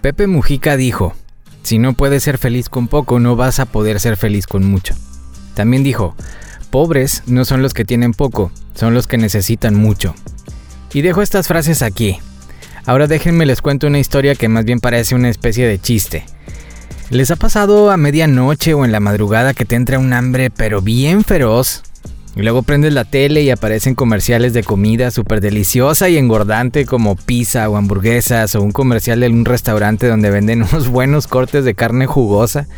Pepe Mujica dijo, si no puedes ser feliz con poco, no vas a poder ser feliz con mucho. También dijo, pobres no son los que tienen poco, son los que necesitan mucho. Y dejo estas frases aquí. Ahora déjenme les cuento una historia que más bien parece una especie de chiste. ¿Les ha pasado a medianoche o en la madrugada que te entra un hambre pero bien feroz? Y luego prendes la tele y aparecen comerciales de comida súper deliciosa y engordante como pizza o hamburguesas o un comercial de un restaurante donde venden unos buenos cortes de carne jugosa.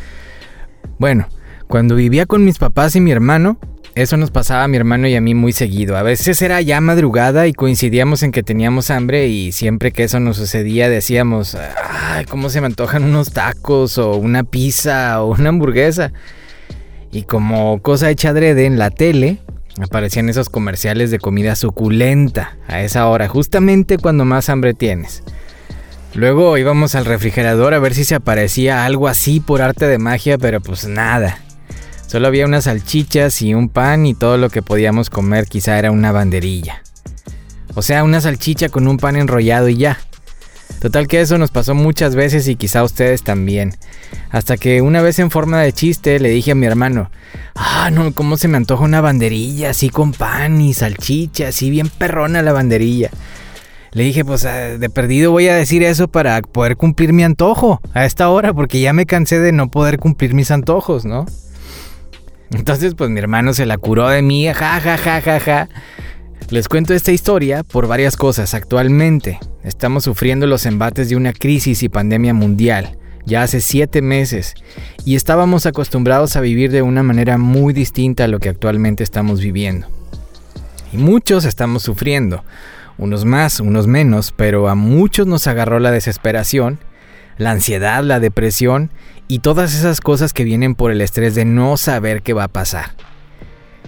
Bueno, cuando vivía con mis papás y mi hermano, eso nos pasaba a mi hermano y a mí muy seguido. A veces era ya madrugada y coincidíamos en que teníamos hambre y siempre que eso nos sucedía decíamos, ay, cómo se me antojan unos tacos o una pizza o una hamburguesa. Y como cosa hecha adrede en la tele, aparecían esos comerciales de comida suculenta a esa hora, justamente cuando más hambre tienes. Luego íbamos al refrigerador a ver si se aparecía algo así por arte de magia, pero pues nada. Solo había unas salchichas y un pan y todo lo que podíamos comer quizá era una banderilla. O sea, una salchicha con un pan enrollado y ya. Total que eso nos pasó muchas veces y quizá ustedes también. Hasta que una vez en forma de chiste le dije a mi hermano, ah, no, cómo se me antoja una banderilla así con pan y salchicha, así bien perrona la banderilla. Le dije, pues ah, de perdido voy a decir eso para poder cumplir mi antojo a esta hora, porque ya me cansé de no poder cumplir mis antojos, ¿no? Entonces, pues mi hermano se la curó de mí, ja, ja, ja, ja, ja. Les cuento esta historia por varias cosas. Actualmente estamos sufriendo los embates de una crisis y pandemia mundial, ya hace siete meses, y estábamos acostumbrados a vivir de una manera muy distinta a lo que actualmente estamos viviendo. Y muchos estamos sufriendo, unos más, unos menos, pero a muchos nos agarró la desesperación, la ansiedad, la depresión y todas esas cosas que vienen por el estrés de no saber qué va a pasar.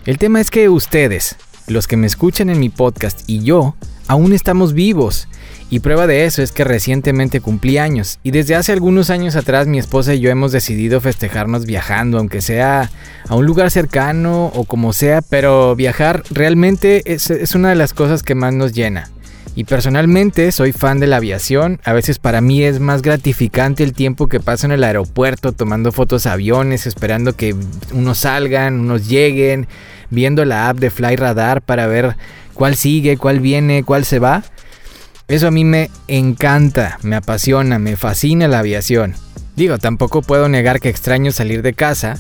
El tema es que ustedes, los que me escuchan en mi podcast y yo, aún estamos vivos. Y prueba de eso es que recientemente cumplí años y desde hace algunos años atrás mi esposa y yo hemos decidido festejarnos viajando, aunque sea a un lugar cercano o como sea, pero viajar realmente es, es una de las cosas que más nos llena. Y personalmente soy fan de la aviación, a veces para mí es más gratificante el tiempo que paso en el aeropuerto tomando fotos a aviones, esperando que unos salgan, unos lleguen, viendo la app de Fly Radar para ver cuál sigue, cuál viene, cuál se va. Eso a mí me encanta, me apasiona, me fascina la aviación. Digo, tampoco puedo negar que extraño salir de casa,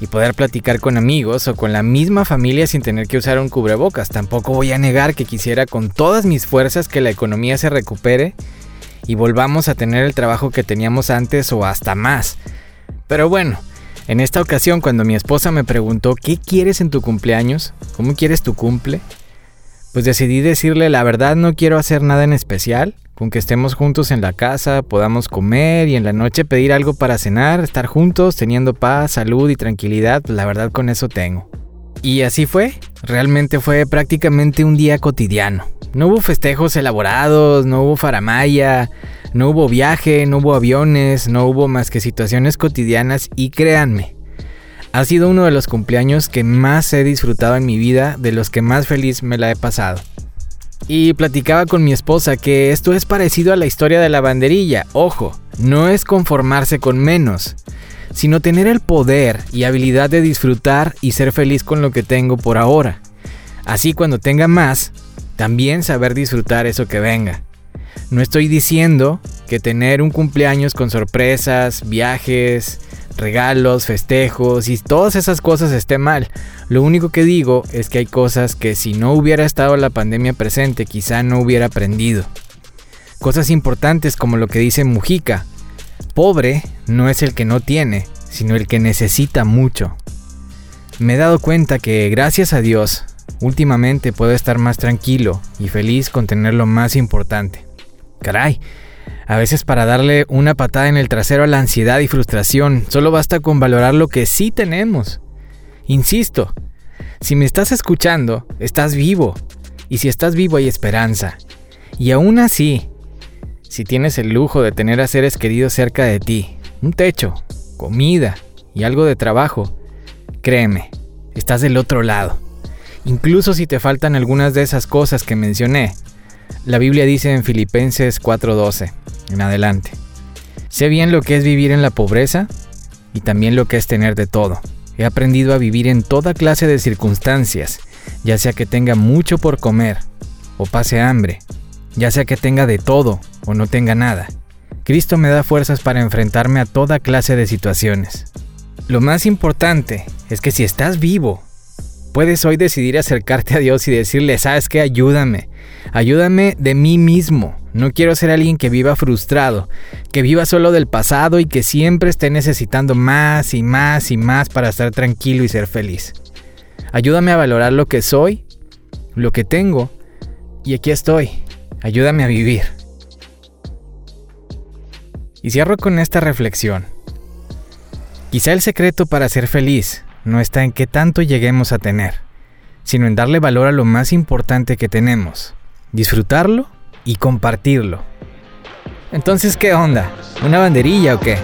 y poder platicar con amigos o con la misma familia sin tener que usar un cubrebocas. Tampoco voy a negar que quisiera con todas mis fuerzas que la economía se recupere y volvamos a tener el trabajo que teníamos antes o hasta más. Pero bueno, en esta ocasión cuando mi esposa me preguntó ¿qué quieres en tu cumpleaños? ¿Cómo quieres tu cumple? Pues decidí decirle la verdad no quiero hacer nada en especial, con que estemos juntos en la casa, podamos comer y en la noche pedir algo para cenar, estar juntos, teniendo paz, salud y tranquilidad, pues la verdad con eso tengo. Y así fue, realmente fue prácticamente un día cotidiano. No hubo festejos elaborados, no hubo faramaya, no hubo viaje, no hubo aviones, no hubo más que situaciones cotidianas y créanme, ha sido uno de los cumpleaños que más he disfrutado en mi vida, de los que más feliz me la he pasado. Y platicaba con mi esposa que esto es parecido a la historia de la banderilla. Ojo, no es conformarse con menos, sino tener el poder y habilidad de disfrutar y ser feliz con lo que tengo por ahora. Así cuando tenga más, también saber disfrutar eso que venga. No estoy diciendo que tener un cumpleaños con sorpresas, viajes, regalos, festejos y todas esas cosas esté mal. Lo único que digo es que hay cosas que si no hubiera estado la pandemia presente quizá no hubiera aprendido. Cosas importantes como lo que dice Mujica. Pobre no es el que no tiene, sino el que necesita mucho. Me he dado cuenta que gracias a Dios, últimamente puedo estar más tranquilo y feliz con tener lo más importante. Caray, a veces para darle una patada en el trasero a la ansiedad y frustración, solo basta con valorar lo que sí tenemos. Insisto, si me estás escuchando, estás vivo. Y si estás vivo hay esperanza. Y aún así, si tienes el lujo de tener a seres queridos cerca de ti, un techo, comida y algo de trabajo, créeme, estás del otro lado. Incluso si te faltan algunas de esas cosas que mencioné, la Biblia dice en Filipenses 4:12, en adelante. Sé bien lo que es vivir en la pobreza y también lo que es tener de todo. He aprendido a vivir en toda clase de circunstancias, ya sea que tenga mucho por comer o pase hambre, ya sea que tenga de todo o no tenga nada. Cristo me da fuerzas para enfrentarme a toda clase de situaciones. Lo más importante es que si estás vivo, puedes hoy decidir acercarte a Dios y decirle, sabes qué, ayúdame, ayúdame de mí mismo. No quiero ser alguien que viva frustrado, que viva solo del pasado y que siempre esté necesitando más y más y más para estar tranquilo y ser feliz. Ayúdame a valorar lo que soy, lo que tengo, y aquí estoy. Ayúdame a vivir. Y cierro con esta reflexión. Quizá el secreto para ser feliz no está en qué tanto lleguemos a tener, sino en darle valor a lo más importante que tenemos, disfrutarlo y compartirlo. Entonces, ¿qué onda? ¿Una banderilla o qué?